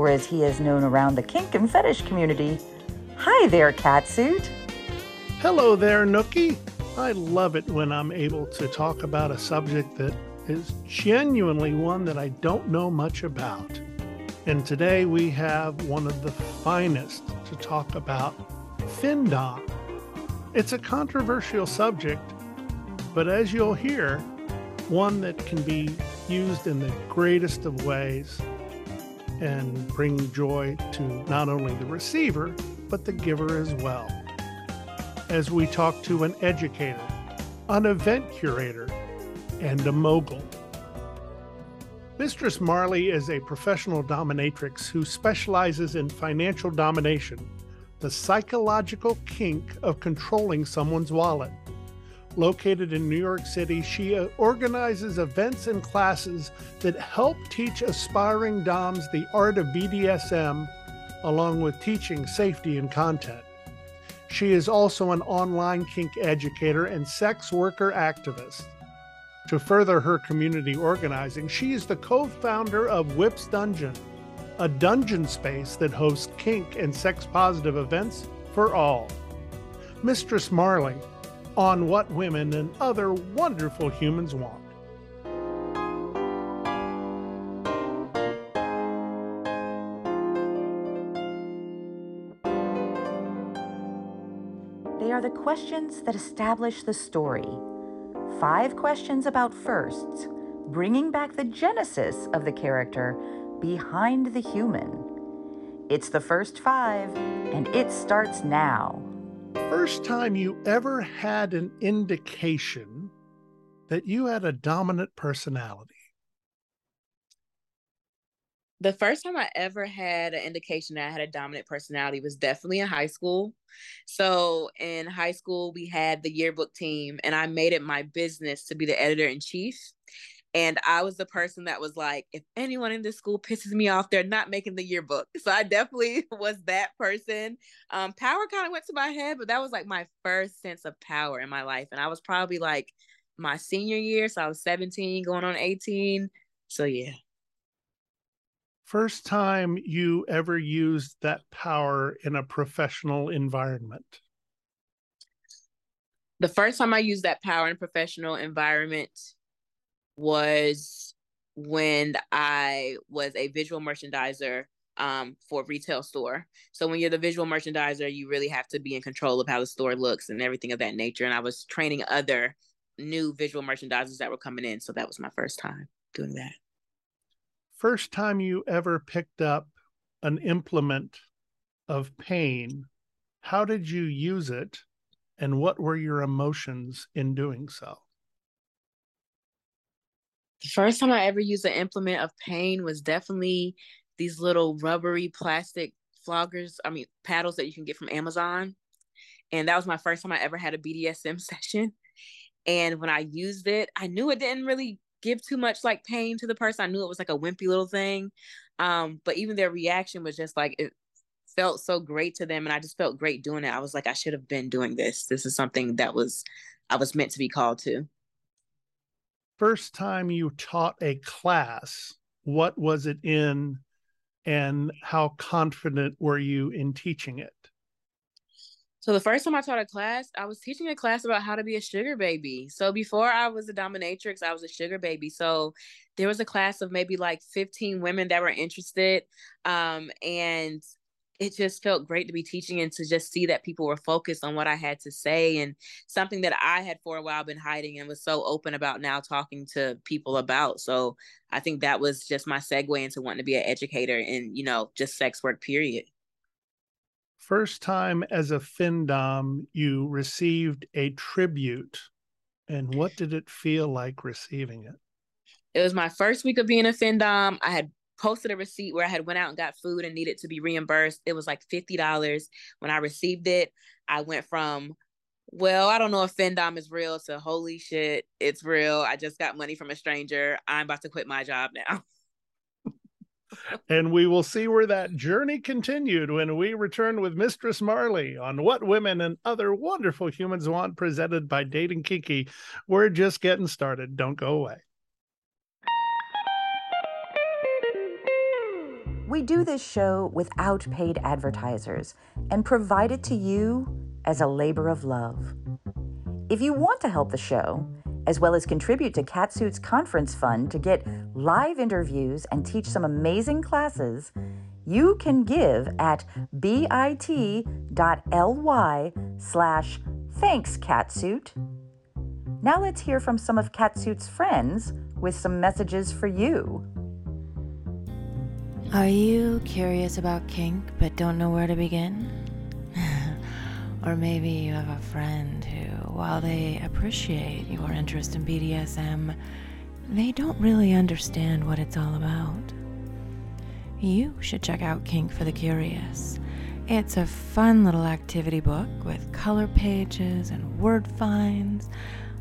or as he is known around the kink and fetish community. Hi there, Catsuit. Hello there, Nookie. I love it when I'm able to talk about a subject that is genuinely one that I don't know much about. And today we have one of the finest to talk about Findom. It's a controversial subject, but as you'll hear, one that can be used in the greatest of ways and bring joy to not only the receiver, but the giver as well. As we talk to an educator, an event curator, and a mogul. Mistress Marley is a professional dominatrix who specializes in financial domination, the psychological kink of controlling someone's wallet. Located in New York City, she uh, organizes events and classes that help teach aspiring dommes the art of BDSM, along with teaching safety and consent. She is also an online kink educator and sex worker activist. To further her community organizing, she is the co founder of Whipz Dungeon, a dungeon space that hosts kink and sex positive events for all. Mistress Marley, on what women and other wonderful humans want. They are the questions that establish the story. Five questions about firsts, bringing back the genesis of the character behind the human. It's the first five, and it starts now first time you ever had an indication that you had a dominant personality? The first time I ever had an indication that I had a dominant personality was definitely in high school. So, in high school, we had the yearbook team, and I made it my business to be the editor in chief. And I was the person that was like, if anyone in this school pisses me off, they're not making the yearbook. So I definitely was that person. Um, power kind of went to my head, but that was like my first sense of power in my life. And I was probably like my senior year. So I was 17, going on 18. So yeah. First time you ever used that power in a professional environment? The first time I used that power in a professional environment was when I was a visual merchandiser um, for retail store. So when you're the visual merchandiser, you really have to be in control of how the store looks and everything of that nature. And I was training other new visual merchandisers that were coming in. So that was my first time doing that. First time you ever picked up an implement of pain, how did you use it? And what were your emotions in doing so? The first time I ever used an implement of pain was definitely these little rubbery plastic floggers, I mean, paddles that you can get from Amazon. And that was my first time I ever had a BDSM session. And when I used it, I knew it didn't really give too much like pain to the person. I knew it was like a wimpy little thing. Um, but even their reaction was just like it felt so great to them and I just felt great doing it. I was like, I should have been doing this. This is something that was I was meant to be called to. First time you taught a class, what was it in and how confident were you in teaching it? So the first time I taught a class, I was teaching a class about how to be a sugar baby. So before I was a dominatrix, I was a sugar baby. So there was a class of maybe like 15 women that were interested. Um, and it just felt great to be teaching and to just see that people were focused on what I had to say and something that I had for a while been hiding and was so open about now talking to people about. So I think that was just my segue into wanting to be an educator in, you know, just sex work, period. First time as a FinDom, you received a tribute. And what did it feel like receiving it? It was my first week of being a FinDom. I had posted a receipt where I had went out and got food and needed to be reimbursed. It was like $50. When I received it, I went from, well, I don't know if FinDom is real to holy shit, it's real. I just got money from a stranger. I'm about to quit my job now. and we will see where that journey continued when we return with Mistress Marley on What Women and Other Wonderful Humans Want, presented by Dating Kinky. We're just getting started. Don't go away. We do this show without paid advertisers and provide it to you as a labor of love. If you want to help the show, as well as contribute to Catsuit's conference fund to get live interviews and teach some amazing classes, you can give at bit.ly slash thanks catsuit. Now let's hear from some of Catsuit's friends with some messages for you. Are you curious about kink but don't know where to begin? or maybe you have a friend who, while they appreciate your interest in BDSM, they don't really understand what it's all about. You should check out Kink for the Curious. It's a fun little activity book with color pages and word finds,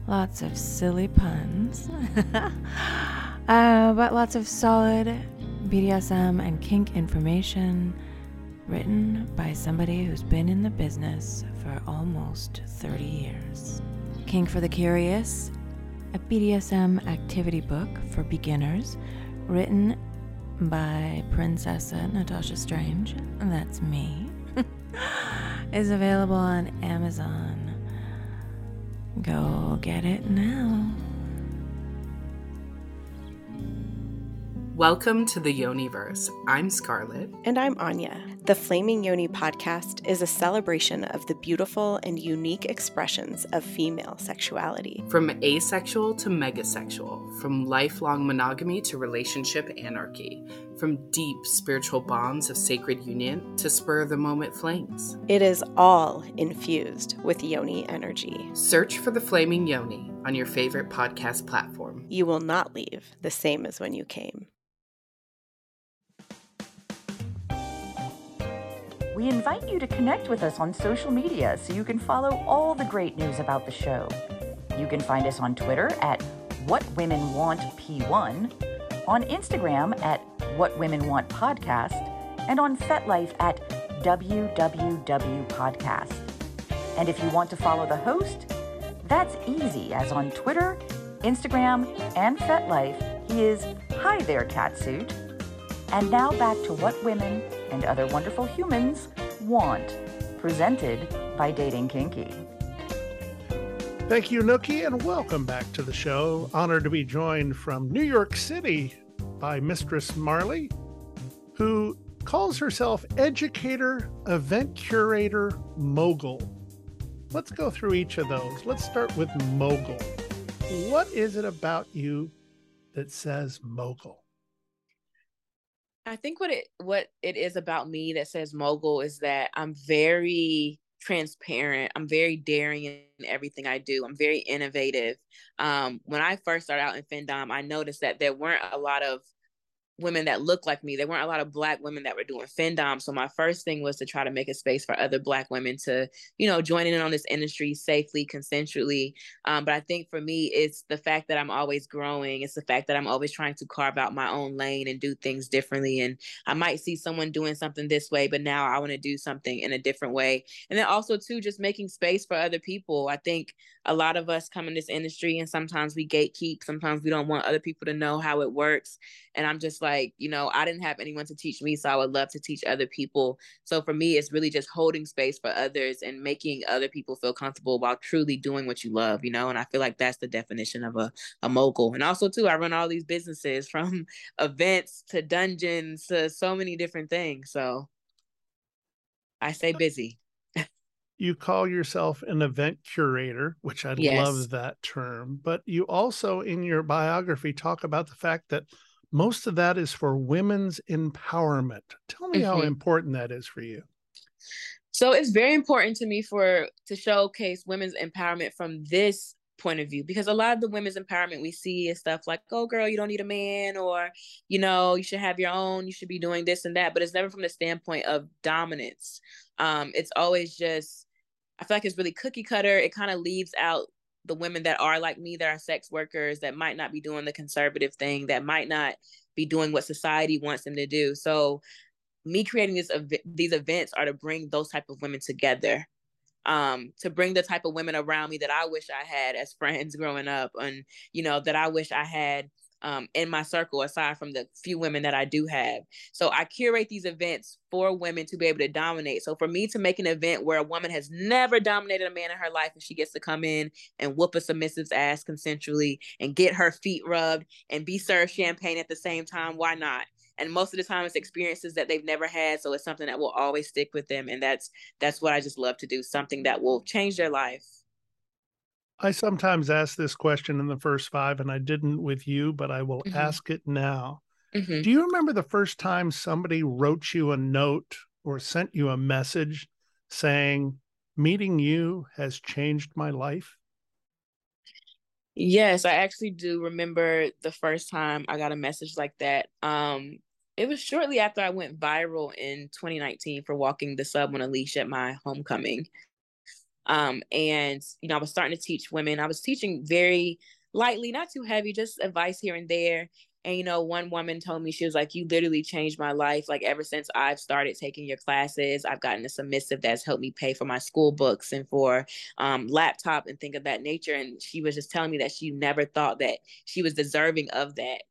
lots of silly puns, uh, but lots of solid BDSM and kink information written by somebody who's been in the business for almost 30 years. Kink for the Curious, a BDSM activity book for beginners written by Princessa Natasha Strange, that's me, is available on Amazon. Go get it now. Welcome to the Yoniverse. I'm Scarlett. And I'm Anya. The Flaming Yoni podcast is a celebration of the beautiful and unique expressions of female sexuality. From asexual to megasexual, from lifelong monogamy to relationship anarchy, from deep spiritual bonds of sacred union to spur of the moment flames. It is all infused with Yoni energy. Search for the Flaming Yoni on your favorite podcast platform. You will not leave the same as when you came. We invite you to connect with us on social media so you can follow all the great news about the show. You can find us on Twitter at What Women Want P1, on Instagram at What Women Want Podcast, and on FetLife at WWW Podcast. And if you want to follow the host, that's easy, as on Twitter, Instagram, and FetLife, he is Hi There Catsuit. And now back to What Women and Other Wonderful Humans Want, presented by Dating Kinky. Thank you, Nookie, and welcome back to the show. Honored to be joined from New York City by Mistress Marley, who calls herself educator, event curator, mogul. Let's go through each of those. Let's start with mogul. What is it about you that says mogul? I think what it what it is about me that says mogul is that I'm very transparent. I'm very daring in everything I do. I'm very innovative. Um, when I first started out in FinDom, I noticed that there weren't a lot of women that look like me. There weren't a lot of black women that were doing findom. So my first thing was to try to make a space for other black women to, you know, join in on this industry safely, consensually. Um, but I think for me, it's the fact that I'm always growing. It's the fact that I'm always trying to carve out my own lane and do things differently. And I might see someone doing something this way, but now I want to do something in a different way. And then also too, just making space for other people. I think a lot of us come in this industry and sometimes we gatekeep. Sometimes we don't want other people to know how it works. And I'm just like, you know, I didn't have anyone to teach me, so I would love to teach other people. So for me, it's really just holding space for others and making other people feel comfortable while truly doing what you love, you know. And I feel like that's the definition of a, a mogul. And also too, I run all these businesses from events to dungeons to so many different things. So I stay busy you call yourself an event curator, which I yes. love that term, but you also in your biography talk about the fact that most of that is for women's empowerment. Tell me mm-hmm. how important that is for you. So it's very important to me for to showcase women's empowerment from this point of view because a lot of the women's empowerment we see is stuff like oh girl you don't need a man or you know you should have your own you should be doing this and that but it's never from the standpoint of dominance um it's always just I feel like it's really cookie cutter. It kind of leaves out the women that are like me, that are sex workers, that might not be doing the conservative thing, that might not be doing what society wants them to do. So, me creating this ev- these events are to bring those type of women together, um, to bring the type of women around me that I wish I had as friends growing up, and you know that I wish I had um, in my circle aside from the few women that I do have. So I curate these events for women to be able to dominate. So for me to make an event where a woman has never dominated a man in her life and she gets to come in and whoop a submissive's ass consensually and get her feet rubbed and be served champagne at the same time, why not? And most of the time it's experiences that they've never had. So it's something that will always stick with them. And that's that's what I just love to do, something that will change their life. I sometimes ask this question in the first five, and I didn't with you, but I will mm-hmm. ask it now. Mm-hmm. Do you remember the first time somebody wrote you a note or sent you a message saying, Meeting you has changed my life? Yes, I actually do remember the first time I got a message like that. Um, it was shortly after I went viral in 2019 for walking the sub on a leash at my homecoming. Um, and you know, I was starting to teach women. I was teaching very lightly, not too heavy, just advice here and there. And you know, one woman told me she was like, "You literally changed my life. Like ever since I've started taking your classes, I've gotten a submissive that's helped me pay for my school books and for um, laptop and things of that nature." And she was just telling me that she never thought that she was deserving of that.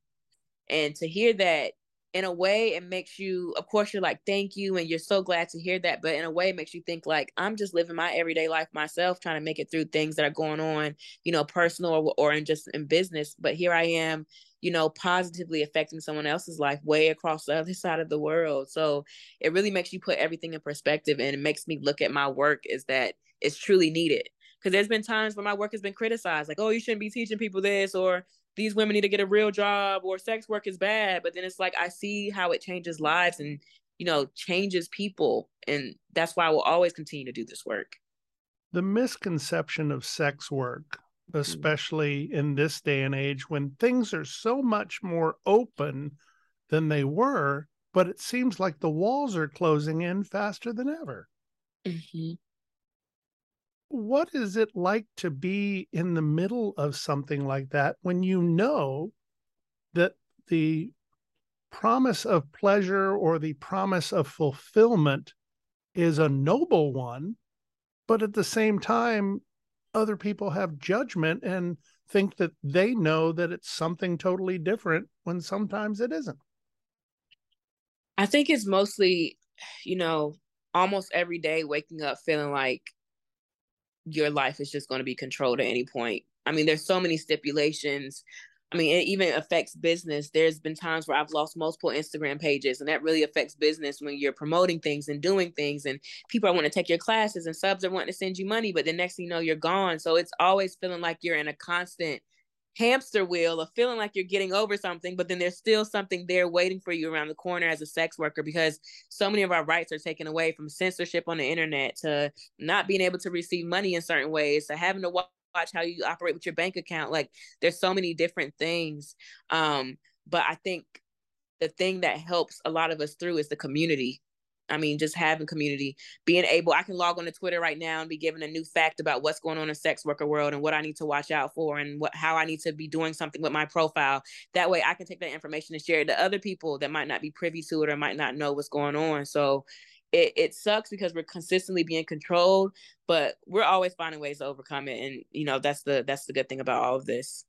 And to hear that in a way it makes you of course you're like thank you and you're so glad to hear that but in a way it makes you think like i'm just living my everyday life myself trying to make it through things that are going on you know personal or, or in just in business but here i am you know positively affecting someone else's life way across the other side of the world. So it really makes you put everything in perspective and it makes me look at my work is that it's truly needed. Because there's been times where my work has been criticized like oh you shouldn't be teaching people this or these women need to get a real job or sex work is bad but then it's like i see how it changes lives and you know changes people. And that's why i will always continue to do this work. The misconception of sex work mm. especially in this day and age when things are so much more open than they were but it seems like the walls are closing in faster than ever. Mm-hmm what is it like to be in the middle of something like that when you know that the promise of pleasure or the promise of fulfillment is a noble one, but at the same time, other people have judgment and think that they know that it's something totally different when sometimes it isn't? I think it's mostly, you know, almost every day waking up feeling like your life is just going to be controlled at any point. I mean, there's so many stipulations. I mean, it even affects business. There's been times where I've lost multiple Instagram pages, and that really affects business when you're promoting things and doing things, and people are wanting to take your classes, and subs are wanting to send you money, but the next thing you know, you're gone. So it's always feeling like you're in a constant hamster wheel of feeling like you're getting over something, but then there's still something there waiting for you around the corner as a sex worker because so many of our rights are taken away from censorship on the internet to not being able to receive money in certain ways to having to watch how you operate with your bank account. Like there's so many different things. Um, but I think the thing that helps a lot of us through is the community I mean, just having community, being able, I can log on to Twitter right now and be given a new fact about what's going on in sex worker world and what I need to watch out for and what how I need to be doing something with my profile. That way I can take that information and share it to other people that might not be privy to it or might not know what's going on. So it, it sucks because we're consistently being controlled, but we're always finding ways to overcome it. And you know, that's the that's the good thing about all of this.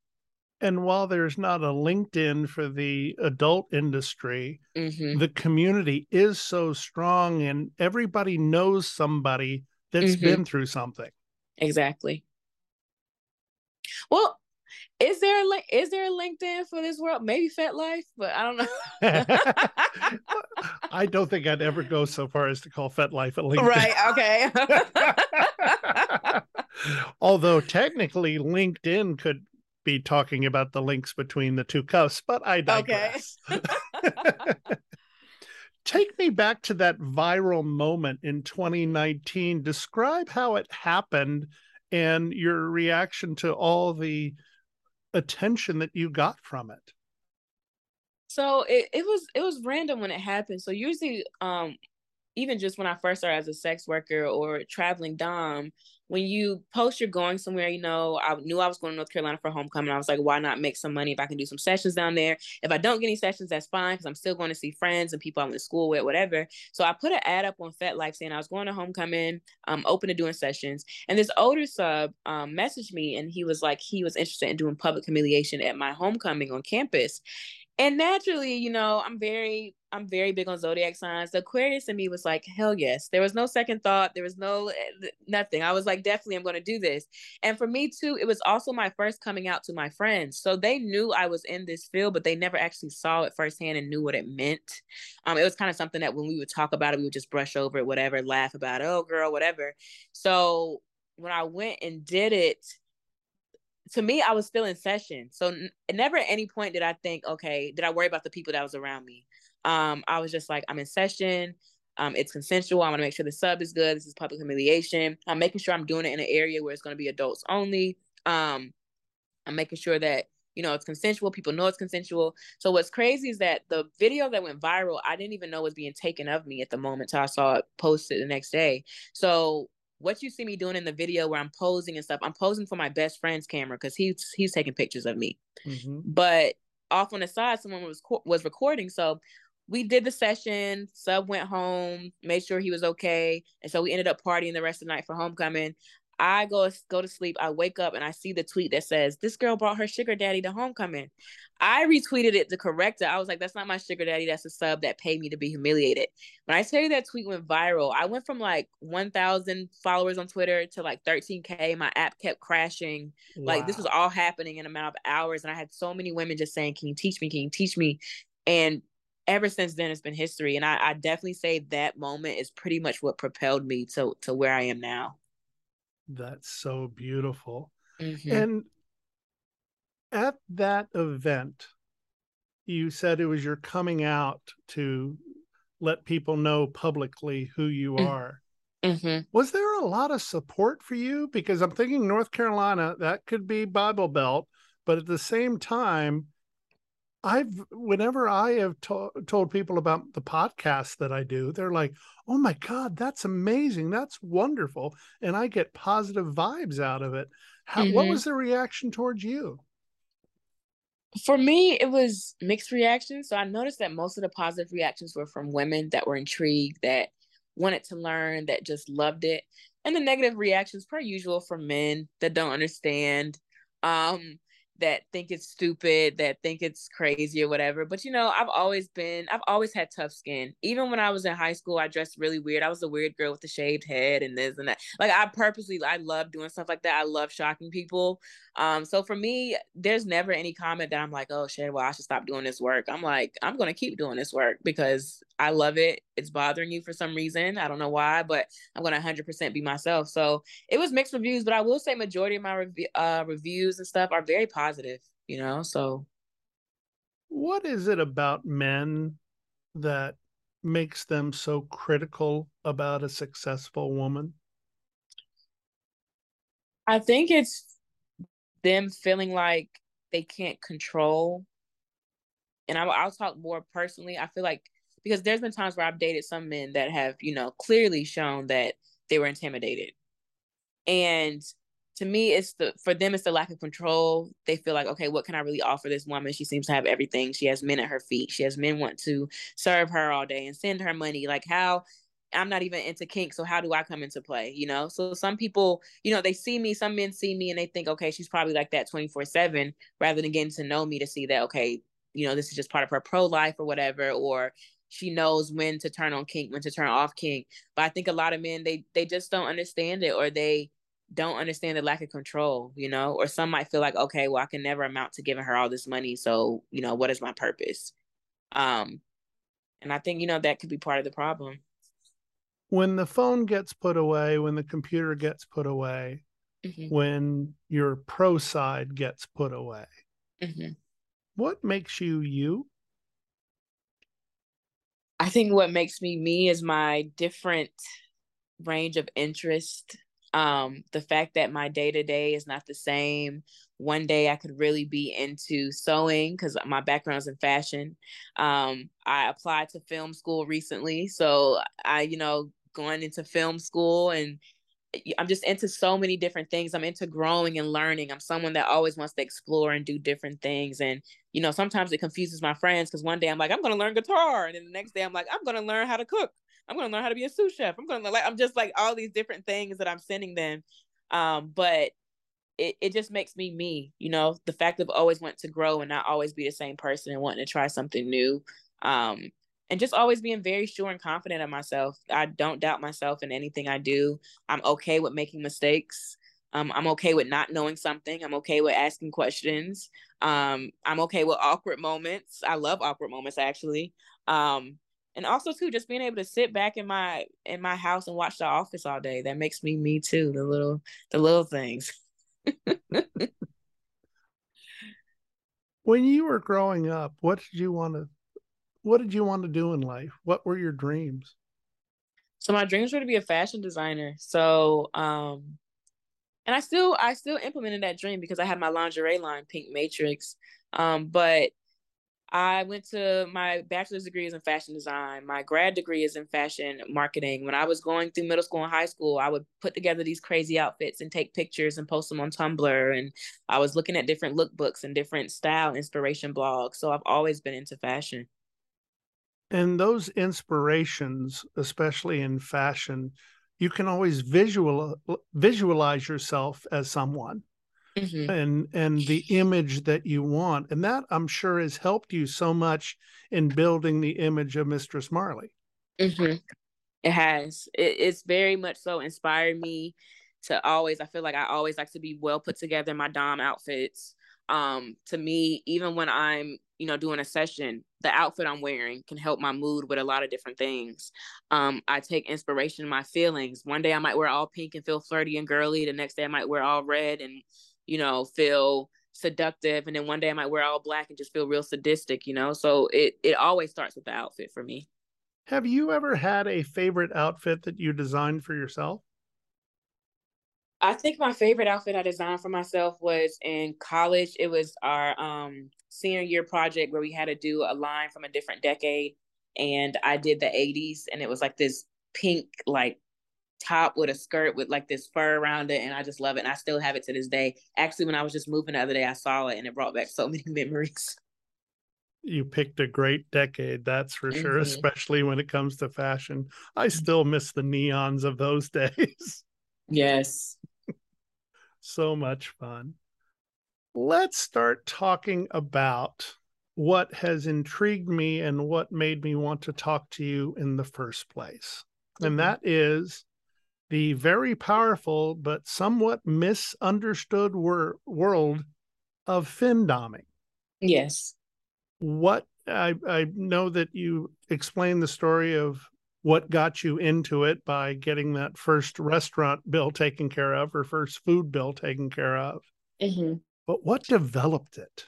And while there's not a LinkedIn for the adult industry, mm-hmm. the community is so strong and everybody knows somebody that's mm-hmm. been through something. Exactly. Well, is there a is there a LinkedIn for this world? Maybe FetLife, but I don't know. I don't think I'd ever go so far as to call FetLife a LinkedIn. Right. Okay. Although technically LinkedIn could be talking about the links between the two coasts, but I digress. Okay. Take me back to that viral moment in 2019. Describe how it happened and your reaction to all the attention that you got from it. So it, it was it was random when it happened. So usually um even just when I first started as a sex worker or traveling dom, when you post you're going somewhere, you know, I knew I was going to North Carolina for homecoming. I was like, why not make some money if I can do some sessions down there? If I don't get any sessions, that's fine because I'm still going to see friends and people I went to school with, whatever. So I put an ad up on FetLife saying I was going to homecoming, um, open to doing sessions. And this older sub um, messaged me and he was like, he was interested in doing public humiliation at my homecoming on campus and naturally you know i'm very i'm very big on zodiac signs. The aquarius in me was like hell yes. There was no second thought. There was no eh, nothing. I was like definitely i'm going to do this. And for me too it was also my first coming out to my friends. So they knew i was in this field but they never actually saw it firsthand and knew what it meant. Um it was kind of something that when we would talk about it we would just brush over it whatever laugh about it, oh girl whatever. So when i went and did it to me, I was still in session. So n- never at any point did I think, okay, did I worry about the people that was around me? Um, I was just like, I'm in session. Um, it's consensual. I want to make sure the sub is good. This is public humiliation. I'm making sure I'm doing it in an area where it's going to be adults only. Um, I'm making sure that you know it's consensual. People know it's consensual. So what's crazy is that the video that went viral, I didn't even know was being taken of me at the moment till I saw it posted the next day. So what you see me doing in the video where I'm posing and stuff, I'm posing for my best friend's camera because he's he's taking pictures of me. Mm-hmm. But off on the side, someone was was recording. So we did the session. Sub went home, made sure he was okay, and so we ended up partying the rest of the night for homecoming. I go go to sleep. I wake up and I see the tweet that says this girl brought her sugar daddy to homecoming. I retweeted it to correct it. I was like, that's not my sugar daddy. That's a sub that paid me to be humiliated. When I tell you that tweet went viral, I went from like 1,000 followers on Twitter to like 13K. My app kept crashing. Wow. Like this was all happening in a matter of hours. And I had so many women just saying, can you teach me? Can you teach me? And ever since then, it's been history. And I, I definitely say that moment is pretty much what propelled me to, to where I am now. That's so beautiful. Mm-hmm. And at that event, you said it was your coming out to let people know publicly who you mm. are. Mm-hmm. Was there a lot of support for you? Because I'm thinking North Carolina, that could be Bible Belt, but at the same time, I've whenever I have to- told people about the podcast that I do, they're like, "Oh my god, that's amazing! That's wonderful!" And I get positive vibes out of it. How, mm-hmm. What was the reaction towards you? For me, it was mixed reactions. So I noticed that most of the positive reactions were from women that were intrigued, that wanted to learn, that just loved it. And the negative reactions, per usual, from men that don't understand. Um, that think it's stupid, that think it's crazy or whatever. But you know, I've always been, I've always had tough skin. Even when I was in high school, I dressed really weird. I was a weird girl with the shaved head and this and that. Like I purposely, I love doing stuff like that. I love shocking people. Um, so for me, there's never any comment that I'm like, oh shit, well, I should stop doing this work. I'm like, I'm gonna keep doing this work because I love it. It's bothering you for some reason. I don't know why, but I'm gonna 100% be myself. So it was mixed reviews, but I will say majority of my rev- uh, reviews and stuff are very positive. You know, so what is it about men that makes them so critical about a successful woman? I think it's them feeling like they can't control and I, I'll talk more personally. I feel like because there's been times where I've dated some men that have, you know, clearly shown that they were intimidated. And to me, it's the for them, it's the lack of control. They feel like, okay, what can I really offer this woman? She seems to have everything. She has men at her feet. She has men want to serve her all day and send her money. Like how I'm not even into kink, so how do I come into play? You know, so some people, you know, they see me. Some men see me and they think, okay, she's probably like that 24 seven, rather than getting to know me to see that, okay, you know, this is just part of her pro life or whatever, or she knows when to turn on kink, when to turn off kink. But I think a lot of men they they just don't understand it, or they don't understand the lack of control, you know, or some might feel like, okay, well, I can never amount to giving her all this money, so you know, what is my purpose? Um, and I think you know that could be part of the problem when the phone gets put away, when the computer gets put away, mm-hmm. when your pro side gets put away, mm-hmm. what makes you you? I think what makes me me is my different range of interest. Um, the fact that my day to day is not the same. One day I could really be into sewing because my background is in fashion. Um, I applied to film school recently, so I, you know, going into film school and I'm just into so many different things. I'm into growing and learning. I'm someone that always wants to explore and do different things. And, you know, sometimes it confuses my friends because one day I'm like, I'm going to learn guitar. And then the next day I'm like, I'm going to learn how to cook. I'm going to learn how to be a sous chef. I'm going to like, I'm just like all these different things that I'm sending them. Um, but it, it just makes me me, you know, the fact of always want to grow and not always be the same person and wanting to try something new. Um, and just always being very sure and confident of myself. I don't doubt myself in anything I do. I'm okay with making mistakes. Um, I'm okay with not knowing something. I'm okay with asking questions. Um, I'm okay with awkward moments. I love awkward moments actually. Um, and also too, just being able to sit back in my in my house and watch The Office all day. That makes me me too. The little the little things. when you were growing up, what did you want to what did you want to do in life? What were your dreams? So my dreams were to be a fashion designer. So um and I still I still implemented that dream because I had my lingerie line, Pink Matrix. Um, but I went to my bachelor's degree is in fashion design. My grad degree is in fashion marketing. When I was going through middle school and high school, I would put together these crazy outfits and take pictures and post them on Tumblr. And I was looking at different lookbooks and different style inspiration blogs. So I've always been into fashion and those inspirations especially in fashion you can always visual visualize yourself as someone mm-hmm. and and the image that you want and that i'm sure has helped you so much in building the image of mistress marley mm-hmm. it has it, it's very much so inspired me to always i feel like i always like to be well put together in my dom outfits um to me even when i'm you know doing a session the outfit i'm wearing can help my mood with a lot of different things. Um i take inspiration in my feelings. One day i might wear all pink and feel flirty and girly. The next day i might wear all red and you know feel seductive. And then one day i might wear all black and just feel real sadistic you know? So it it always starts with the outfit for me. Have you ever had a favorite outfit that you designed for yourself I think my favorite outfit I designed for myself was in college. It was our um, senior year project where we had to do a line from a different decade. And I did the 80s, and it was like this pink, like top with a skirt with like this fur around it. And I just love it. And I still have it to this day. Actually, when I was just moving the other day, I saw it and it brought back so many memories. You picked a great decade, that's for mm-hmm. sure, especially when it comes to fashion. I still miss the neons of those days. Yes so much fun. Let's start talking about what has intrigued me and what made me want to talk to you in the first place. Mm-hmm. And that is the very powerful but somewhat misunderstood wor- world of findoming. Yes. What I, I know that you explained the story of what got you into it by getting that first restaurant bill taken care of or first food bill taken care of. Mm-hmm. But what developed it?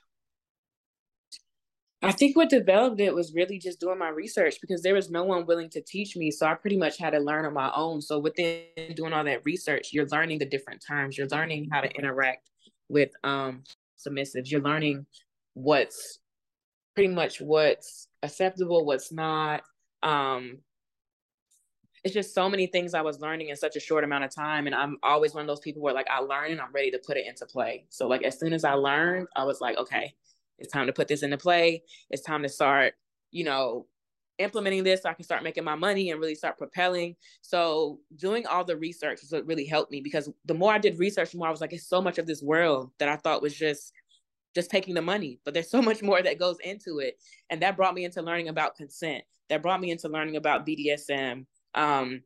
I think what developed it was really just doing my research because there was no one willing to teach me. So I pretty much had to learn on my own. So within doing all that research, you're learning the different terms. You're learning how to interact with um submissives. You're learning what's pretty much what's acceptable, what's not. Um, it's just so many things I was learning in such a short amount of time. And I'm always one of those people where like I learn and I'm ready to put it into play. So like as soon as I learned, I was like, okay, it's time to put this into play. It's time to start, you know, implementing this so I can start making my money and really start propelling. So doing all the research is what really helped me because the more I did research, the more I was like, it's so much of this world that I thought was just just taking the money, but there's so much more that goes into it. And that brought me into learning about consent. That brought me into learning about BDSM. Um,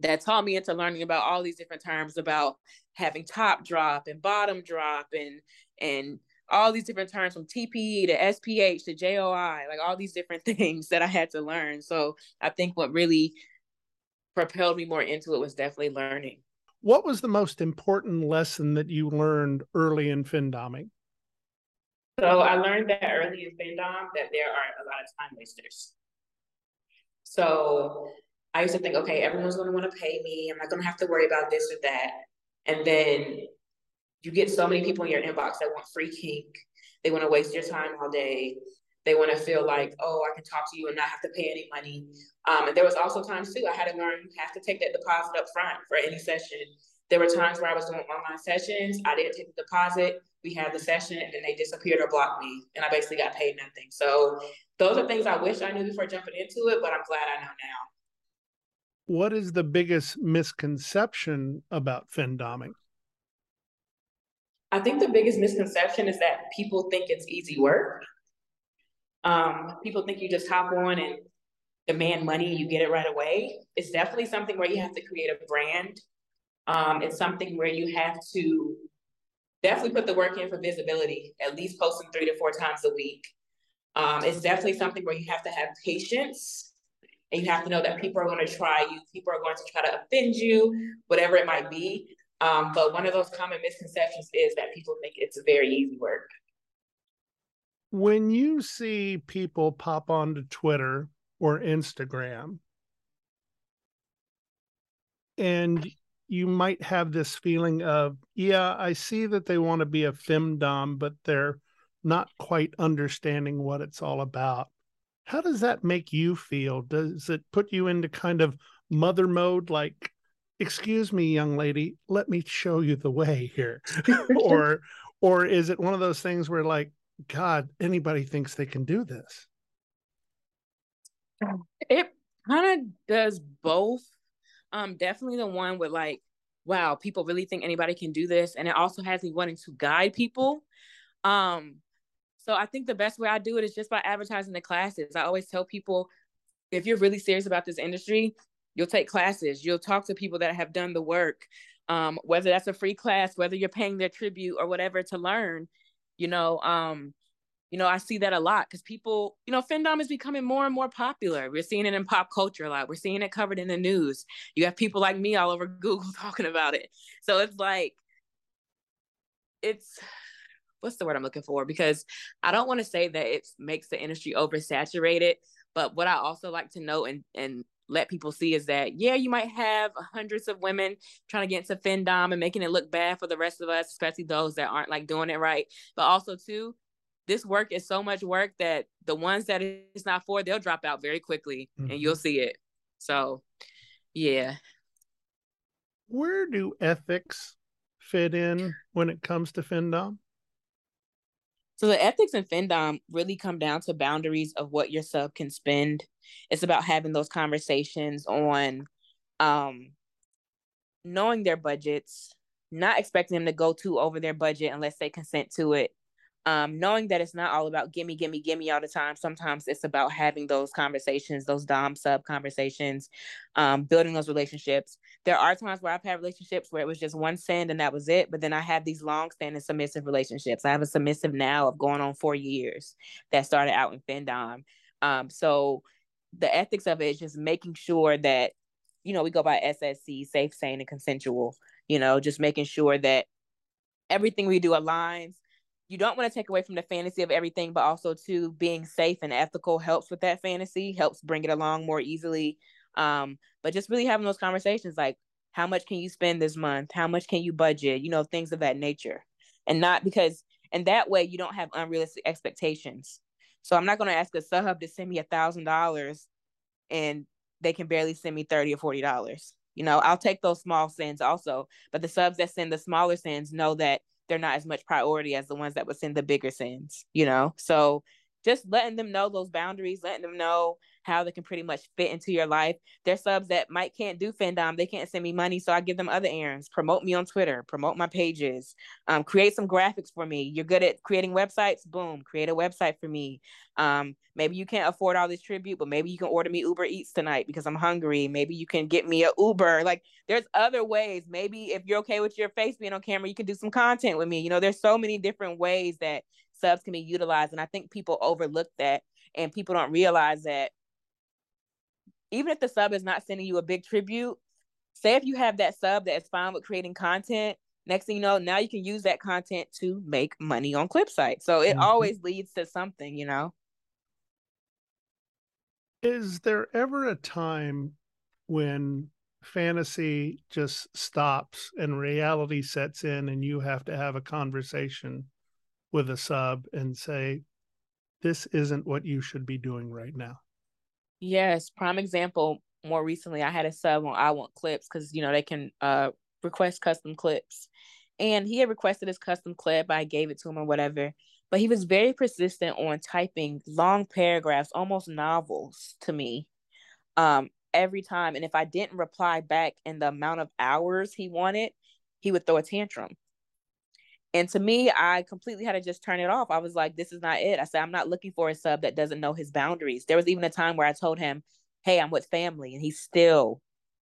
that taught me into learning about all these different terms about having top drop and bottom drop and and all these different terms from TPE to SPH to JOI, like all these different things that I had to learn. So I think what really propelled me more into it was definitely learning. What was the most important lesson that you learned early in findoming? So I learned that early in findom that there are a lot of time wasters. So I used to think, okay, everyone's going to want to pay me. I'm not going to have to worry about this or that. And then you get so many people in your inbox that want free kink. They want to waste your time all day. They want to feel like, oh, I can talk to you and not have to pay any money. Um, and there was also times too, I had to learn you have to take that deposit up front for any session. There were times where I was doing online sessions. I didn't take the deposit. We had the session and then they disappeared or blocked me. And I basically got paid nothing. So those are things I wish I knew before jumping into it, but I'm glad I know now. What is the biggest misconception about findoming? I think the biggest misconception is that people think it's easy work. Um, people think you just hop on and demand money, you get it right away. It's definitely something where you have to create a brand. Um, it's something where you have to definitely put the work in for visibility, at least posting three to four times a week. Um, it's definitely something where you have to have patience and you have to know that people are going to try you, people are going to try to offend you, whatever it might be. Um, but one of those common misconceptions is that people think it's very easy work. When you see people pop onto Twitter or Instagram, and you might have this feeling of, yeah, I see that they want to be a femdom, but they're not quite understanding what it's all about. How does that make you feel? Does it put you into kind of mother mode, like excuse me young lady let me show you the way here or or is it one of those things where like god anybody thinks they can do this? It kind of does both. Um definitely the one with like wow people really think anybody can do this and it also has me wanting to guide people. Um so i think the best way i do it is just by advertising the classes i always tell people if you're really serious about this industry You'll take classes. You'll talk to people that have done the work, um, whether that's a free class, whether you're paying their tribute or whatever to learn. You know, um, you know, I see that a lot because people, you know, Findom is becoming more and more popular. We're seeing it in pop culture a lot. We're seeing it covered in the news. You have people like me all over Google talking about it. So it's like, it's what's the word I'm looking for? Because I don't want to say that it makes the industry oversaturated, but what I also like to know and and let people see is that yeah you might have hundreds of women trying to get into findom and making it look bad for the rest of us especially those that aren't like doing it right but also too this work is so much work that the ones that it's not for they'll drop out very quickly mm-hmm. and you'll mm-hmm. see it so yeah where do ethics fit in when it comes to findom so the ethics in findom really come down to boundaries of what your sub can spend. It's about having those conversations on um, knowing their budgets, not expecting them to go too over their budget unless they consent to it, um, knowing that it's not all about gimme, gimme, gimme all the time. Sometimes it's about having those conversations, those Dom sub conversations, um, building those relationships. There are times where I've had relationships where it was just one send and that was it. But then I have these long standing submissive relationships. I have a submissive now of going on four years that started out in Findom. Um, so the ethics of it is just making sure that, you know, we go by SSC, safe, sane, and consensual, you know, just making sure that everything we do aligns you don't want to take away from the fantasy of everything, but also to being safe and ethical helps with that fantasy, helps bring it along more easily. Um, but just really having those conversations like how much can you spend this month? How much can you budget? You know, things of that nature. And not because and that way you don't have unrealistic expectations. So I'm not going to ask a sub to send me a thousand dollars and they can barely send me 30 or 40 dollars. You know, I'll take those small sends also, but the subs that send the smaller sends know that they're not as much priority as the ones that would send the bigger sends, you know? So just letting them know those boundaries, letting them know how they can pretty much fit into your life. There's subs that might can't do Findom, they can't send me money, so I give them other errands. Promote me on Twitter, promote my pages, um, create some graphics for me. You're good at creating websites, boom, create a website for me. Um, maybe you can't afford all this tribute, but maybe you can order me Uber Eats tonight because I'm hungry. Maybe you can get me a Uber. Like there's other ways. Maybe if you're okay with your face being on camera, you can do some content with me. You know, there's so many different ways that subs can be utilized. And I think people overlook that and people don't realize that even if the sub is not sending you a big tribute, say if you have that sub that is fine with creating content, next thing you know, now you can use that content to make money on Clipsite. So it mm-hmm. always leads to something, you know. Is there ever a time when fantasy just stops and reality sets in and you have to have a conversation with a sub and say, this isn't what you should be doing right now. Yes, prime example. More recently, I had a sub on I Want Clips because you know they can uh request custom clips, and he had requested his custom clip. I gave it to him or whatever, but he was very persistent on typing long paragraphs, almost novels, to me, um, every time. And if I didn't reply back in the amount of hours he wanted, he would throw a tantrum. And to me, I completely had to just turn it off. I was like, this is not it. I said, I'm not looking for a sub that doesn't know his boundaries. There was even a time where I told him, hey, I'm with family. And he still,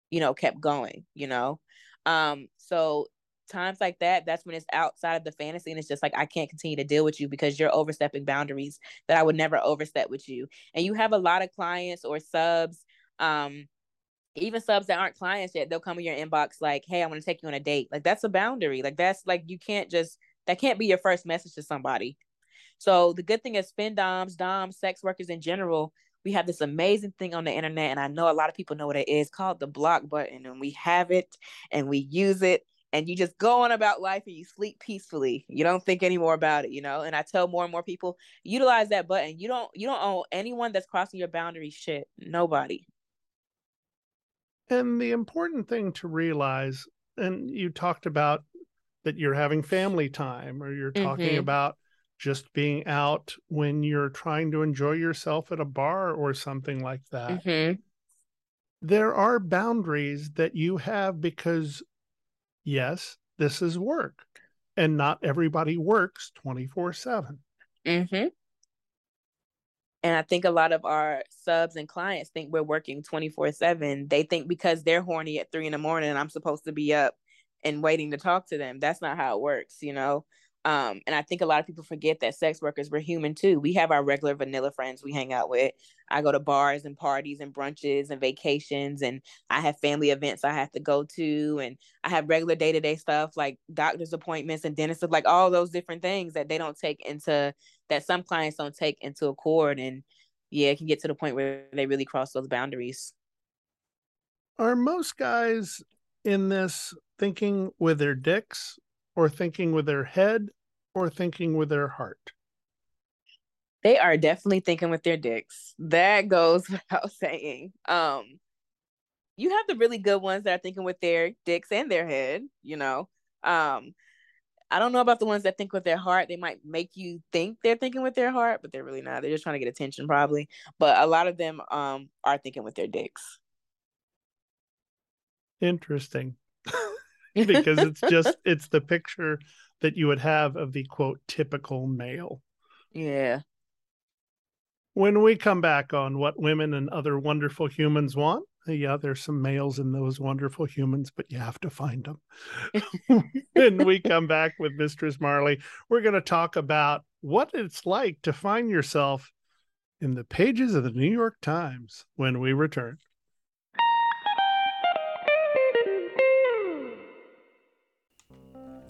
you know, kept going, you know? Um, so times like that, that's when it's outside of the fantasy and it's just like, I can't continue to deal with you because you're overstepping boundaries that I would never overstep with you. And you have a lot of clients or subs, um, even subs that aren't clients yet, they'll come in your inbox like, "Hey, I want to take you on a date." Like that's a boundary. Like that's like you can't just that can't be your first message to somebody. So the good thing is, findoms, doms, DOM, sex workers in general, we have this amazing thing on the internet, and I know a lot of people know what it is called the block button, and we have it and we use it. And you just go on about life and you sleep peacefully. You don't think anymore about it, you know. And I tell more and more people utilize that button. You don't you don't owe anyone that's crossing your boundary shit. Nobody. And the important thing to realize, and you talked about that you're having family time, or you're talking mm-hmm. about just being out when you're trying to enjoy yourself at a bar or something like that. Mm-hmm. There are boundaries that you have because, yes, this is work, and not everybody works 24 7. Mm-hmm. And I think a lot of our subs and clients think we're working 24 7. They think because they're horny at three in the morning, I'm supposed to be up and waiting to talk to them. That's not how it works, you know? Um, and I think a lot of people forget that sex workers, we're human too. We have our regular vanilla friends we hang out with. I go to bars and parties and brunches and vacations, and I have family events I have to go to, and I have regular day to day stuff like doctor's appointments and dentists, like all those different things that they don't take into that some clients don't take into accord and yeah it can get to the point where they really cross those boundaries are most guys in this thinking with their dicks or thinking with their head or thinking with their heart they are definitely thinking with their dicks that goes without saying um you have the really good ones that are thinking with their dicks and their head you know um I don't know about the ones that think with their heart. They might make you think they're thinking with their heart, but they're really not. They're just trying to get attention, probably. But a lot of them um, are thinking with their dicks. Interesting. because it's just it's the picture that you would have of the quote typical male. Yeah. When we come back on what women and other wonderful humans want, yeah, there's some males in those wonderful humans, but you have to find them. when we come back with Mistress Marley, we're going to talk about what it's like to find yourself in the pages of the New York Times when we return.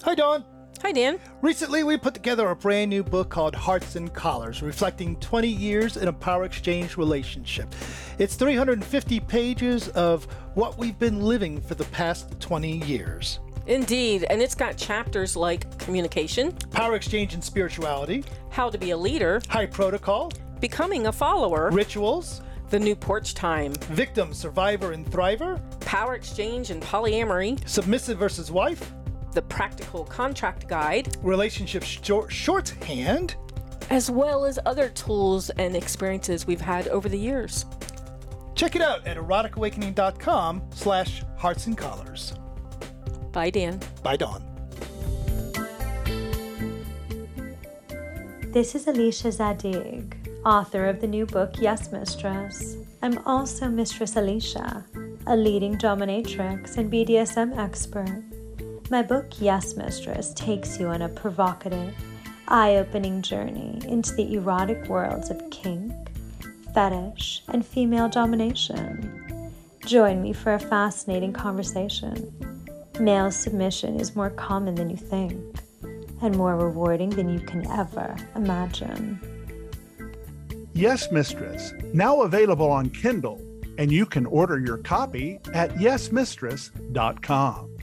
Hi, Dawn. Hi, Dan. Recently, we put together a brand new book called Hearts and Collars, reflecting 20 years in a power exchange relationship. It's 350 pages of what we've been living for the past 20 years. Indeed, and it's got chapters like communication, power exchange and spirituality, how to be a leader, high protocol, becoming a follower, Rituals, the new porch time, victim, survivor, and thriver, power exchange and polyamory, submissive versus wife, the practical contract guide, relationship short- shorthand, as well as other tools and experiences we've had over the years. Check it out at eroticawakening.com slash hearts and collars. Bye, Dan. Bye, Dawn. This is Alicia Zadig, author of the new book Yes Mistress. I'm also Mistress Alicia, a leading dominatrix and BDSM expert. My book Yes Mistress takes you on a provocative, eye opening journey into the erotic worlds of kink, fetish, and female domination. Join me for a fascinating conversation. Male submission is more common than you think and more rewarding than you can ever imagine. Yes, Mistress, now available on Kindle, and you can order your copy at yesmistress.com.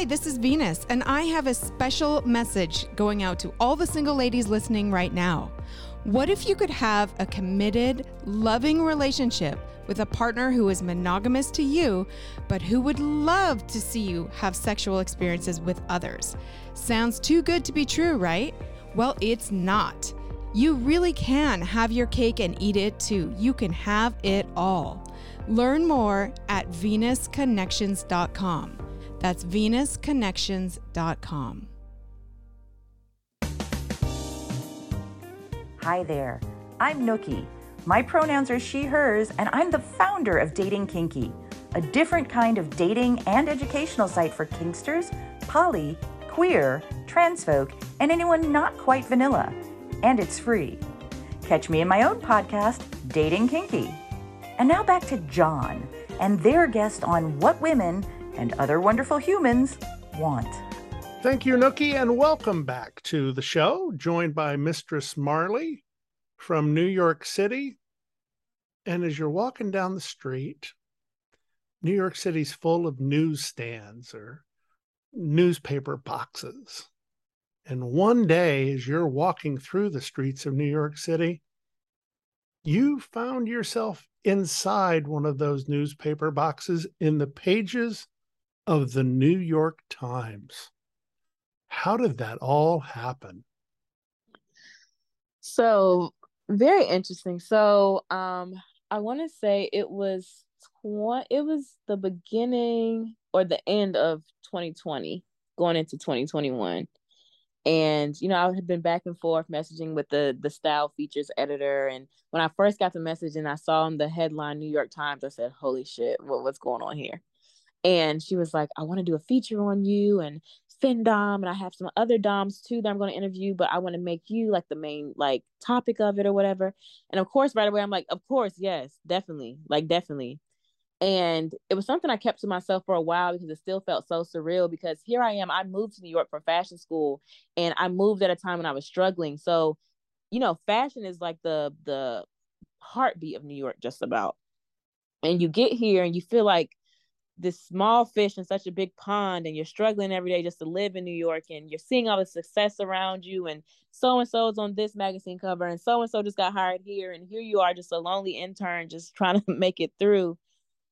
Hi, this is Venus, and I have a special message going out to all the single ladies listening right now. What if you could have a committed, loving relationship with a partner who is monogamous to you, but who would love to see you have sexual experiences with others? Sounds too good to be true, right? Well, it's not. You really can have your cake and eat it too. You can have it all. Learn more at venusconnections.com. That's venusconnections.com. Hi there. I'm Nookie. My pronouns are she, hers, and I'm the founder of Dating Kinky, a different kind of dating and educational site for kinksters, poly, queer, trans folk, and anyone not quite vanilla. And it's free. Catch me in my own podcast, Dating Kinky. And now back to John and their guest on what women and other wonderful humans want. Thank you, Nookie, and welcome back to the show, joined by Mistress Marley from New York City. And as you're walking down the street, New York City's full of newsstands or newspaper boxes. And one day, as you're walking through the streets of New York City, you found yourself inside one of those newspaper boxes in the pages of the New York Times. How did that all happen? So, very interesting. So, um, I want to say it was tw- it was the beginning or the end of 2020, going into 2021. And you know, I had been back and forth messaging with the the style features editor. And when I first got the message and I saw in the headline New York Times, I said, "Holy shit, what, what's going on here?" And she was like, "I want to do a feature on you and FinDom, and I have some other DOMs too that I'm going to interview, but I want to make you like the main like topic of it or whatever." And of course, right away, I'm like, "Of course, yes, definitely, like definitely." And it was something I kept to myself for a while because it still felt so surreal. Because here I am, I moved to New York for fashion school, and I moved at a time when I was struggling. So, you know, fashion is like the the heartbeat of New York, just about. And you get here and you feel like this small fish in such a big pond, and you're struggling every day just to live in New York, and you're seeing all the success around you, and so and so is on this magazine cover, and so and so just got hired here, and here you are, just a lonely intern, just trying to make it through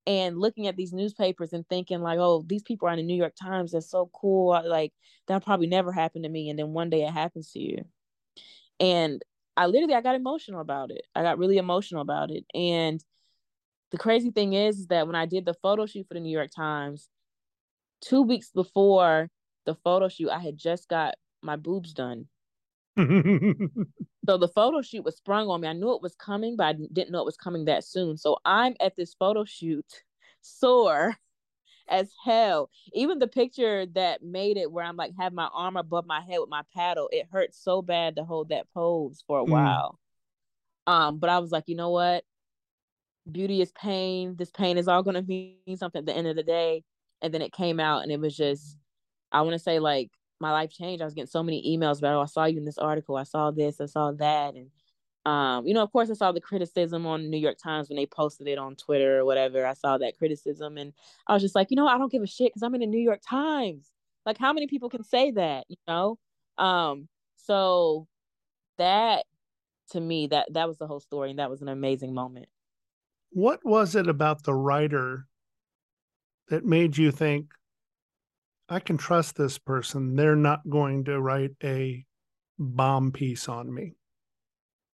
and looking at these newspapers and thinking like oh these people are in the new york times. That's so cool. Like that'll probably never happened to me. And then one day it happens to you. And i literally i got emotional about it. I got really emotional about it. And the crazy thing is, is that when i did the photo shoot for the new york times two weeks before the photo shoot i had just got my boobs done so the photo shoot was sprung on me. I knew it was coming, but I didn't know it was coming that soon. So I'm at this photo shoot sore as hell. Even the picture that made it where I'm like have my arm above my head with my paddle, it hurt so bad to hold that pose for a mm. while. Um, but I was like, you know what? Beauty is pain. This pain is all gonna mean something at the end of the day. And then it came out and it was just I want to say like my life changed. I was getting so many emails about, oh, I saw you in this article. I saw this. I saw that. And, um, you know, of course, I saw the criticism on New York Times when they posted it on Twitter or whatever. I saw that criticism. And I was just like, you know, I don't give a shit because I'm in the New York Times. Like, how many people can say that, you know? Um, so that to me that that was the whole story and that was an amazing moment. What was it about the writer that made you think I can trust this person. They're not going to write a bomb piece on me.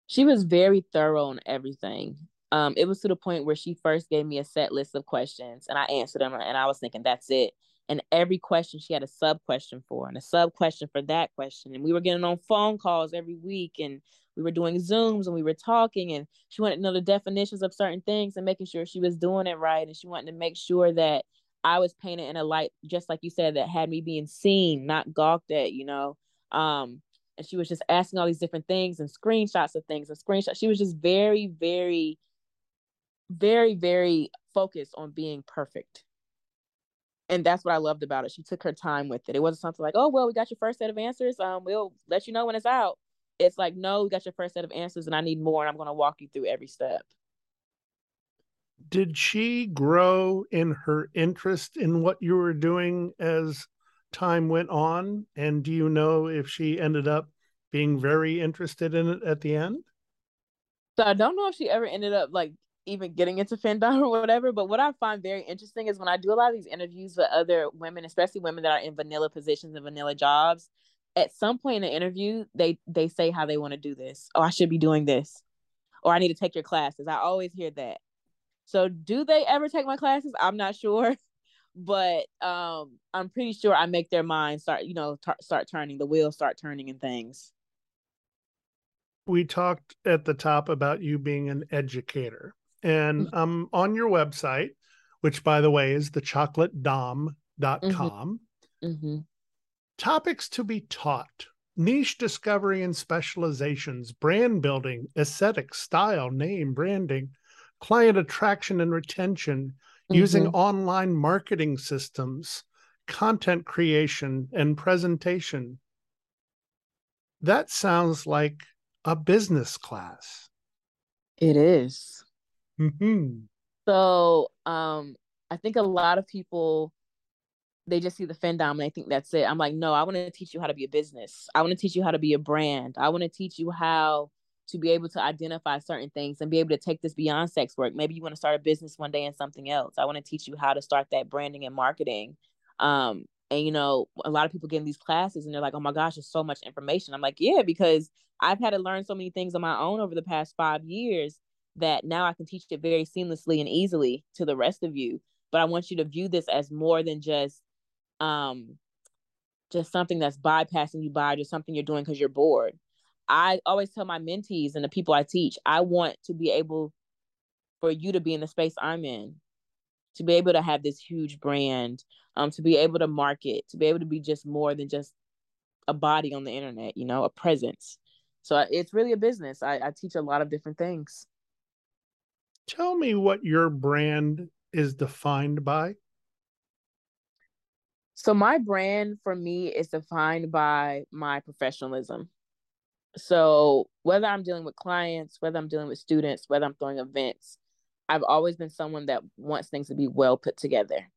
She was very thorough on everything. Um, it was to the point where she first gave me a set list of questions and I answered them and I was thinking that's it. And every question she had a sub question for and a sub question for that question. And we were getting on phone calls every week and we were doing Zooms and we were talking and she wanted to know the definitions of certain things and making sure she was doing it right. And she wanted to make sure that I was painted in a light, just like you said, that had me being seen, not gawked at, you know. Um, and she was just asking all these different things and screenshots of things and screenshots. She was just very, very, very, very focused on being perfect. And that's what I loved about it. She took her time with it. It wasn't something like, oh, well, we got your first set of answers. Um, we'll let you know when it's out. It's like, no, we got your first set of answers and I need more. And I'm going to walk you through every step did she grow in her interest in what you were doing as time went on? And do you know if she ended up being very interested in it at the end? So I don't know if she ever ended up like even getting into findom or whatever. But what I find very interesting is when I do a lot of these interviews with other women, especially women that are in vanilla positions and vanilla jobs, at some point in the interview, they they say how they want to do this. Oh, I should be doing this. Or I need to take your classes. I always hear that. So do they ever take my classes? I'm not sure, but um, I'm pretty sure I make their minds start, you know, t- start turning, the wheels start turning and things. We talked at the top about you being an educator, and mm-hmm. um, on your website, which by the way is thechocolateDomme.com, mm-hmm. mm-hmm. Topics to be taught niche discovery and specializations, brand building, aesthetic, style, name, branding, client attraction and retention mm-hmm. using online marketing systems, content creation, and presentation. That sounds like a business class. It is. Mm-hmm. So um, I think a lot of people they just see the findom and they think that's it. I'm like, no, I want to teach you how to be a business. I want to teach you how to be a brand. I want to teach you how to be able to identify certain things and be able to take this beyond sex work. Maybe you want to start a business one day in something else. I want to teach you how to start that branding and marketing. Um, and you know, a lot of people get in these classes and they're like, "Oh my gosh, there's so much information." I'm like, "Yeah, because I've had to learn so many things on my own over the past five years that now I can teach it very seamlessly and easily to the rest of you." But I want you to view this as more than just um just something that's bypassing you by just something you're doing because you're bored I always tell my mentees and the people I teach, I want to be able for you to be in the space I'm in, to be able to have this huge brand, um, to be able to market, to be able to be just more than just a body on the internet, you know, a presence. So it's really a business. I, I teach a lot of different things. Tell me what your brand is defined by. So my brand for me is defined by my professionalism. So whether I'm dealing with clients, whether I'm dealing with students, whether I'm throwing events, I've always been someone that wants things to be well put together.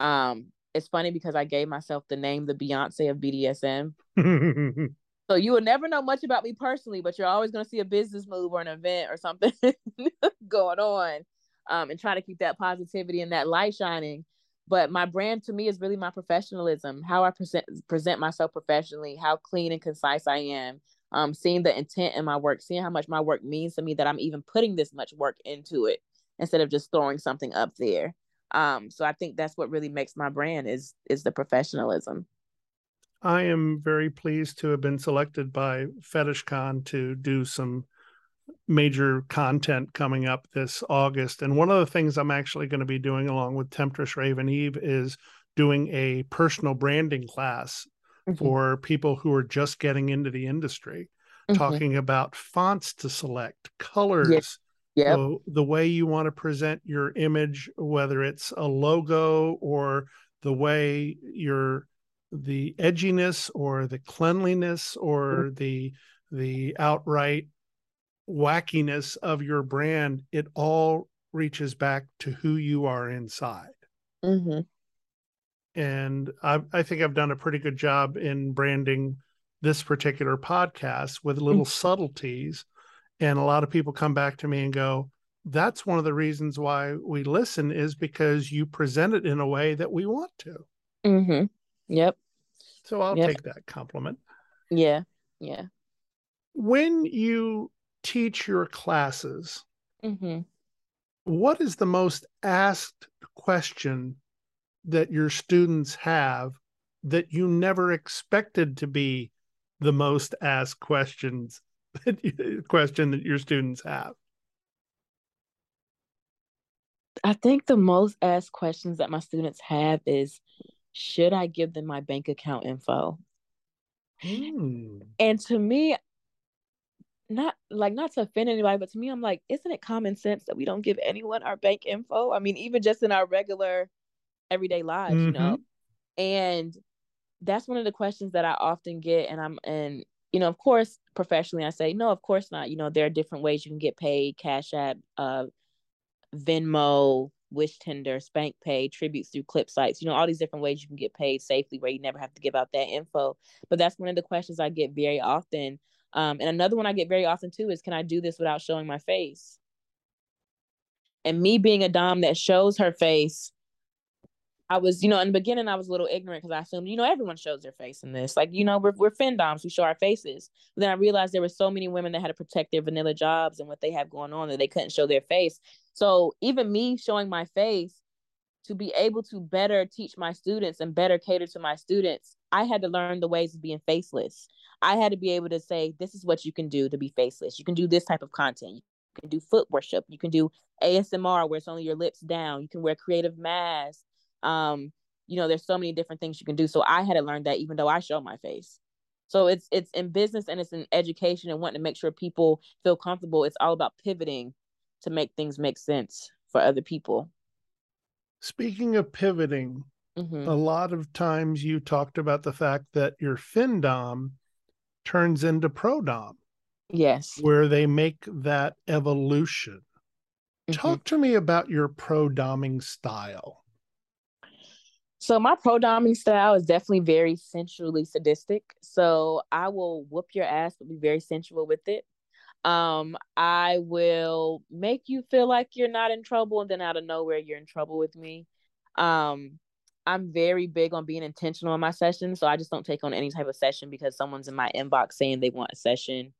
Um, it's funny because I gave myself the name the Beyonce of BDSM. so you will never know much about me personally, but you're always going to see a business move or an event or something going on, um, and try to keep that positivity and that light shining but my brand to me is really my professionalism how i present present myself professionally how clean and concise i am um, seeing the intent in my work, seeing how much my work means to me that I'm even putting this much work into it instead of just throwing something up there. Um, so I think that's what really makes my brand is is the professionalism. I am very pleased to have been selected by FetishCon to do some major content coming up this August. And one of the things I'm actually going to be doing along with Temptress Raven Eve is doing a personal branding class mm-hmm. for people who are just getting into the industry, mm-hmm. talking about fonts to select, colors. Yeah. So the way you want to present your image, whether it's a logo or the way your the edginess or the cleanliness or mm-hmm. the the outright wackiness of your brand, it all reaches back to who you are inside. Mm-hmm and I, I think I've done a pretty good job in branding this particular podcast with little mm-hmm. subtleties. And a lot of people come back to me and go, that's one of the reasons why we listen is because you present it in a way that we want to. Mm-hmm. Yep. So I'll yep. take that compliment. Yeah. Yeah. When you teach your classes, mm-hmm. what is the most asked question that your students have that you never expected to be the most asked questions that you, question that your students have? I think the most asked questions that my students have is should I give them my bank account info? Hmm. And to me, not like not to offend anybody, but to me, I'm like, isn't it common sense that we don't give anyone our bank info? I mean, even just in our regular everyday lives, mm-hmm. you know? And that's one of the questions that I often get. And I'm and you know, of course, professionally I say, no, of course not. You know, there are different ways you can get paid, Cash App, uh, Venmo, Wish Tender, Spank Pay, tributes through clip sites, you know, all these different ways you can get paid safely where you never have to give out that info. But that's one of the questions I get very often. Um, and another one I get very often too is can I do this without showing my face? And me being a Dom that shows her face, I was, you know, in the beginning, I was a little ignorant because I assumed, you know, everyone shows their face in this. Like, you know, we're, we're femdoms, we show our faces. But then I realized there were so many women that had to protect their vanilla jobs and what they have going on that they couldn't show their face. So even me showing my face to be able to better teach my students and better cater to my students, I had to learn the ways of being faceless. I had to be able to say, this is what you can do to be faceless. You can do this type of content. You can do foot worship. You can do ASMR where it's only your lips down. You can wear creative masks um you know there's so many different things you can do so i had to learn that even though i show my face so it's it's in business and it's in education and wanting to make sure people feel comfortable it's all about pivoting to make things make sense for other people speaking of pivoting mm-hmm. a lot of times you talked about the fact that your findom turns into prodom yes where they make that evolution mm-hmm. talk to me about your pro-doming style so my pro doming style is definitely very sensually sadistic. So I will whoop your ass, but be very sensual with it. Um, I will make you feel like you're not in trouble, and then out of nowhere you're in trouble with me. Um, I'm very big on being intentional in my sessions, so I just don't take on any type of session because someone's in my inbox saying they want a session.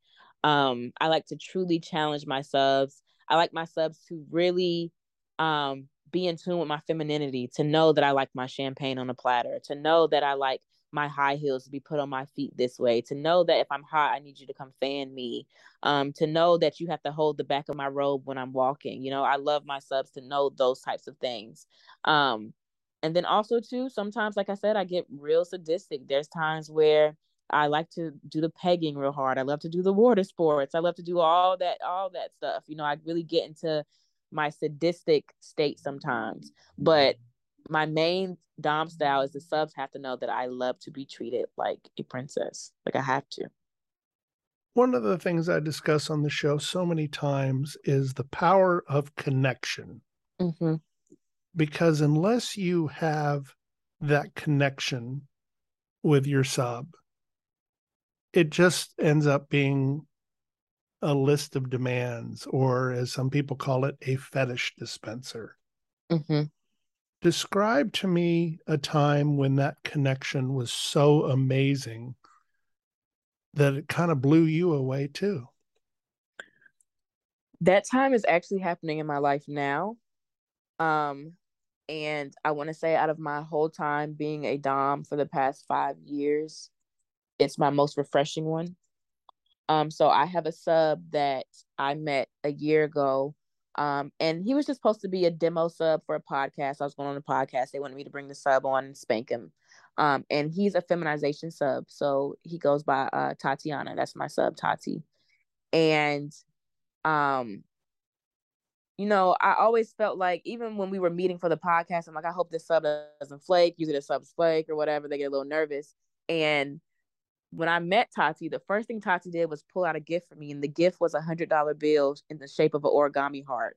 Um, I like to truly challenge my subs. I like my subs to really um be in tune with my femininity, to know that I like my champagne on a platter, to know that I like my high heels to be put on my feet this way, to know that if I'm hot, I need you to come fan me, um, to know that you have to hold the back of my robe when I'm walking. You know, I love my subs to know those types of things. Um, and then also too, sometimes, like I said, I get real sadistic. There's times where I like to do the pegging real hard. I love to do the water sports. I love to do all that, all that stuff. You know, I really get into my sadistic state sometimes. But my main dom style is the subs have to know that I love to be treated like a princess. Like I have to. One of the things I discuss on the show so many times is the power of connection. Mm-hmm. Because unless you have that connection with your sub, it just ends up being a list of demands, or as some people call it, a fetish dispenser. Mm-hmm. Describe to me a time when that connection was so amazing that it kind of blew you away too. That time is actually happening in my life now. Um, and I want to say, out of my whole time being a Dom for the past five years, it's my most refreshing one. Um, so I have a sub that I met a year ago. Um, and he was just supposed to be a demo sub for a podcast. I was going on a podcast. They wanted me to bring the sub on and spank him. Um, and he's a feminization sub. So he goes by uh Tatiana. That's my sub, Tati. And um, you know, I always felt like even when we were meeting for the podcast, I'm like, I hope this sub doesn't flake, usually the subs flake or whatever, they get a little nervous. And when I met Tati, the first thing Tati did was pull out a gift for me, and the gift was a hundred dollar bill in the shape of an origami heart.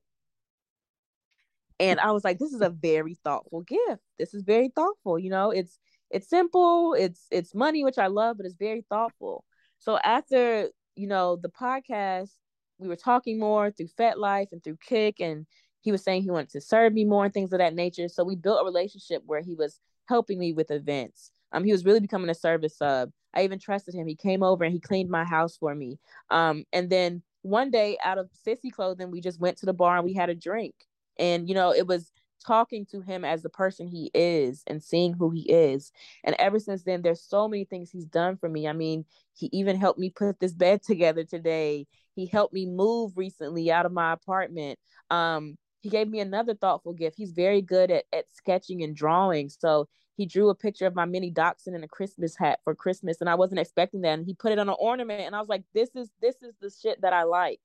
And I was like, this is a very thoughtful gift. This is very thoughtful. You know, it's it's simple, it's it's money, which I love, but it's very thoughtful. So after, you know, the podcast, we were talking more through FetLife and through Kik, and he was saying he wanted to serve me more and things of that nature. So we built a relationship where he was helping me with events. Um, he was really becoming a service sub. I even trusted him. He came over and he cleaned my house for me. Um, and then one day, out of sissy clothing, we just went to the bar and we had a drink. And you know, it was talking to him as the person he is and seeing who he is. And ever since then, there's so many things he's done for me. I mean, he even helped me put this bed together today. He helped me move recently out of my apartment. Um, he gave me another thoughtful gift. He's very good at, at sketching and drawing. So he drew a picture of my mini dachshund in a Christmas hat for Christmas. And I wasn't expecting that. And he put it on an ornament. And I was like, this is this is the shit that I like.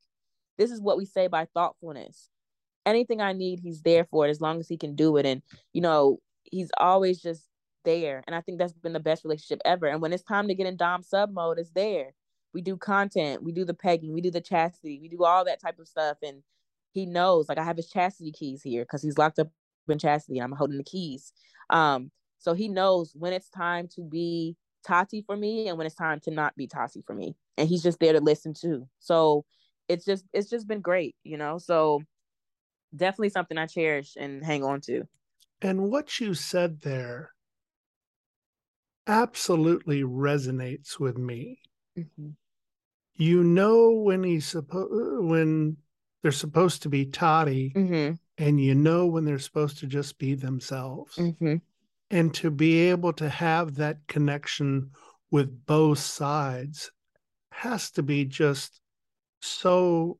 This is what we say by thoughtfulness anything I need, he's there for it as long as he can do it. And, you know, he's always just there. And I think that's been the best relationship ever. And when it's time to get in Dom sub mode, it's there. We do content, we do the pegging, we do the chastity, we do all that type of stuff. And he knows, like I have his chastity keys here because he's locked up in chastity. And I'm holding the keys. Um, so he knows when it's time to be Tati for me and when it's time to not be Tati for me. And he's just there to listen too. So it's just it's just been great, you know. So definitely something I cherish and hang on to. And what you said there absolutely resonates with me. Mm-hmm. You know when he's supposed when they're supposed to be Tati, mm-hmm. and you know when they're supposed to just be themselves. Mm-hmm. And to be able to have that connection with both sides has to be just so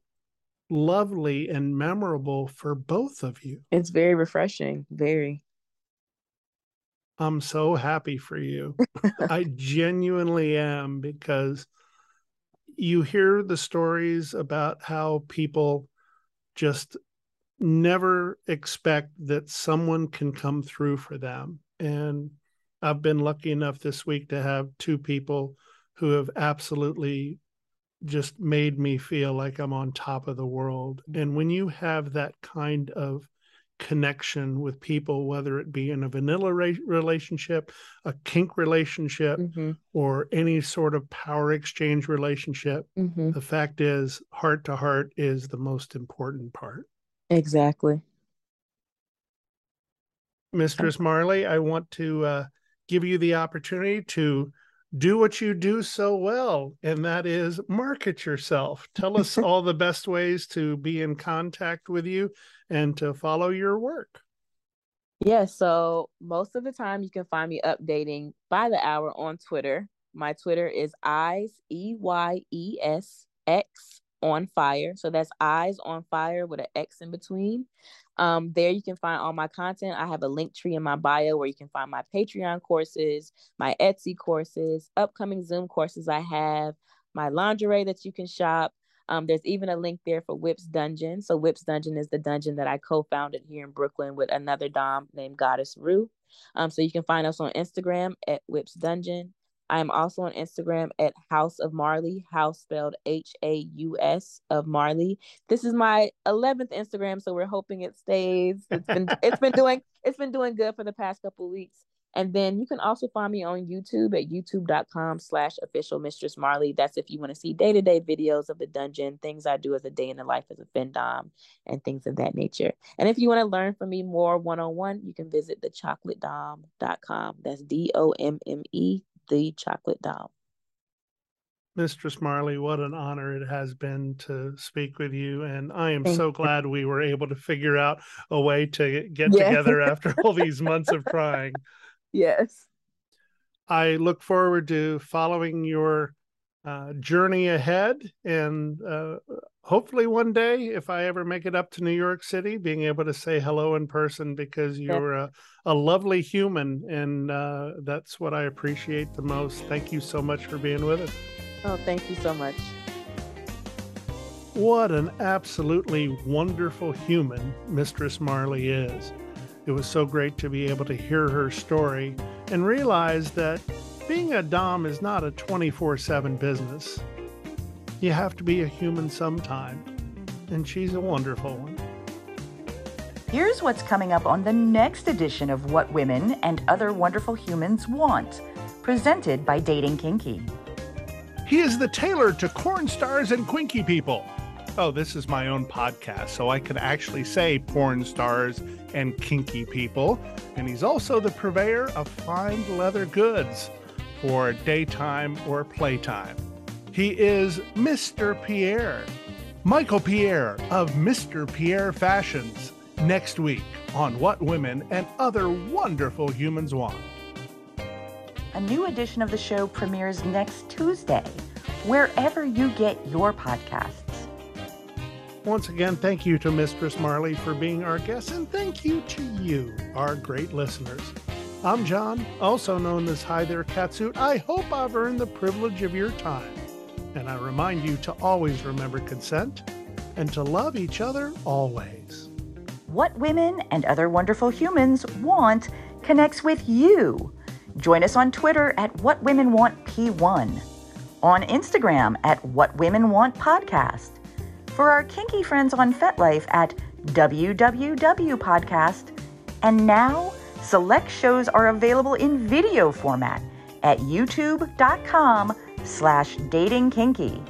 lovely and memorable for both of you. It's very refreshing. Very. I'm so happy for you. I genuinely am because you hear the stories about how people just never expect that someone can come through for them. And I've been lucky enough this week to have two people who have absolutely just made me feel like I'm on top of the world. And when you have that kind of connection with people, whether it be in a vanilla re- relationship, a kink relationship, mm-hmm. or any sort of power exchange relationship, mm-hmm. the fact is, heart to heart is the most important part. Exactly. Mistress Marley, I want to uh, give you the opportunity to do what you do so well, and that is market yourself. Tell us all the best ways to be in contact with you and to follow your work. Yeah, so most of the time you can find me updating by the hour on Twitter. My Twitter is eyes e y e s x on fire. So that's eyes on fire with an X in between. Um, there you can find all my content. I have a link tree in my bio where you can find my Patreon courses, my Etsy courses, upcoming Zoom courses I have, my lingerie that you can shop. Um, there's even a link there for Whipz Dungeon. So Whipz Dungeon is the dungeon that I co-founded here in Brooklyn with another dom named Goddess Rue. Um, so you can find us on Instagram at Whipz Dungeon. I am also on Instagram at House of Marley, house spelled H A U S of Marley. This is my 11th Instagram, so we're hoping it stays. It's been it's been doing it's been doing good for the past couple weeks. And then you can also find me on YouTube at youtube.com slash official mistress Marley. That's if you want to see day-to-day videos of the dungeon, things I do as a day in the life as a findom, and things of that nature. And if you want to learn from me more one-on-one, you can visit thechocolateDomme.com. That's D-O-M-M-E the chocolate doll. Mistress Marley, what an honor it has been to speak with you. And I am Thank so glad we were able to figure out a way to get together after all these months of trying. Yes. I look forward to following your uh, journey ahead and uh, hopefully one day if i ever make it up to new york city being able to say hello in person because you're a, a lovely human and uh, that's what i appreciate the most. Thank you so much for being with us. Oh thank you so much. What an absolutely wonderful human mistress marley is. It was so great to be able to hear her story and realize that being a dom is not a 24-7 business you have to be a human sometime, and she's a wonderful one. Here's what's coming up on the next edition of What Women and Other Wonderful Humans Want, presented by Dating Kinky. He is the tailor to corn stars and quinky people. Oh, this is my own podcast, so I can actually say porn stars and kinky people. And he's also the purveyor of fine leather goods for daytime or playtime. He is Mr. Pierre, Michael Pierre of Mr. Pierre Fashions, next week on What Women and Other Wonderful Humans Want. A new edition of the show premieres next Tuesday, wherever you get your podcasts. Once again, thank you to Mistress Marley for being our guest, and thank you to you, our great listeners. I'm John, also known as Hi There Catsuit. I hope I've earned the privilege of your time. And I remind you to always remember consent and to love each other always. What Women and Other Wonderful Humans Want connects with you. Join us on Twitter at What Women Want P1, on Instagram at What Women Want Podcast for our kinky friends on FetLife at WWW Podcast. And now, select shows are available in video format at youtube.com slash dating kinky.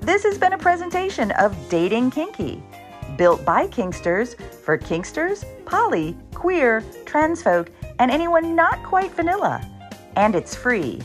This has been a presentation of Dating Kinky, built by Kinksters for Kinksters, poly, queer, trans folk, and anyone not quite vanilla. And it's free.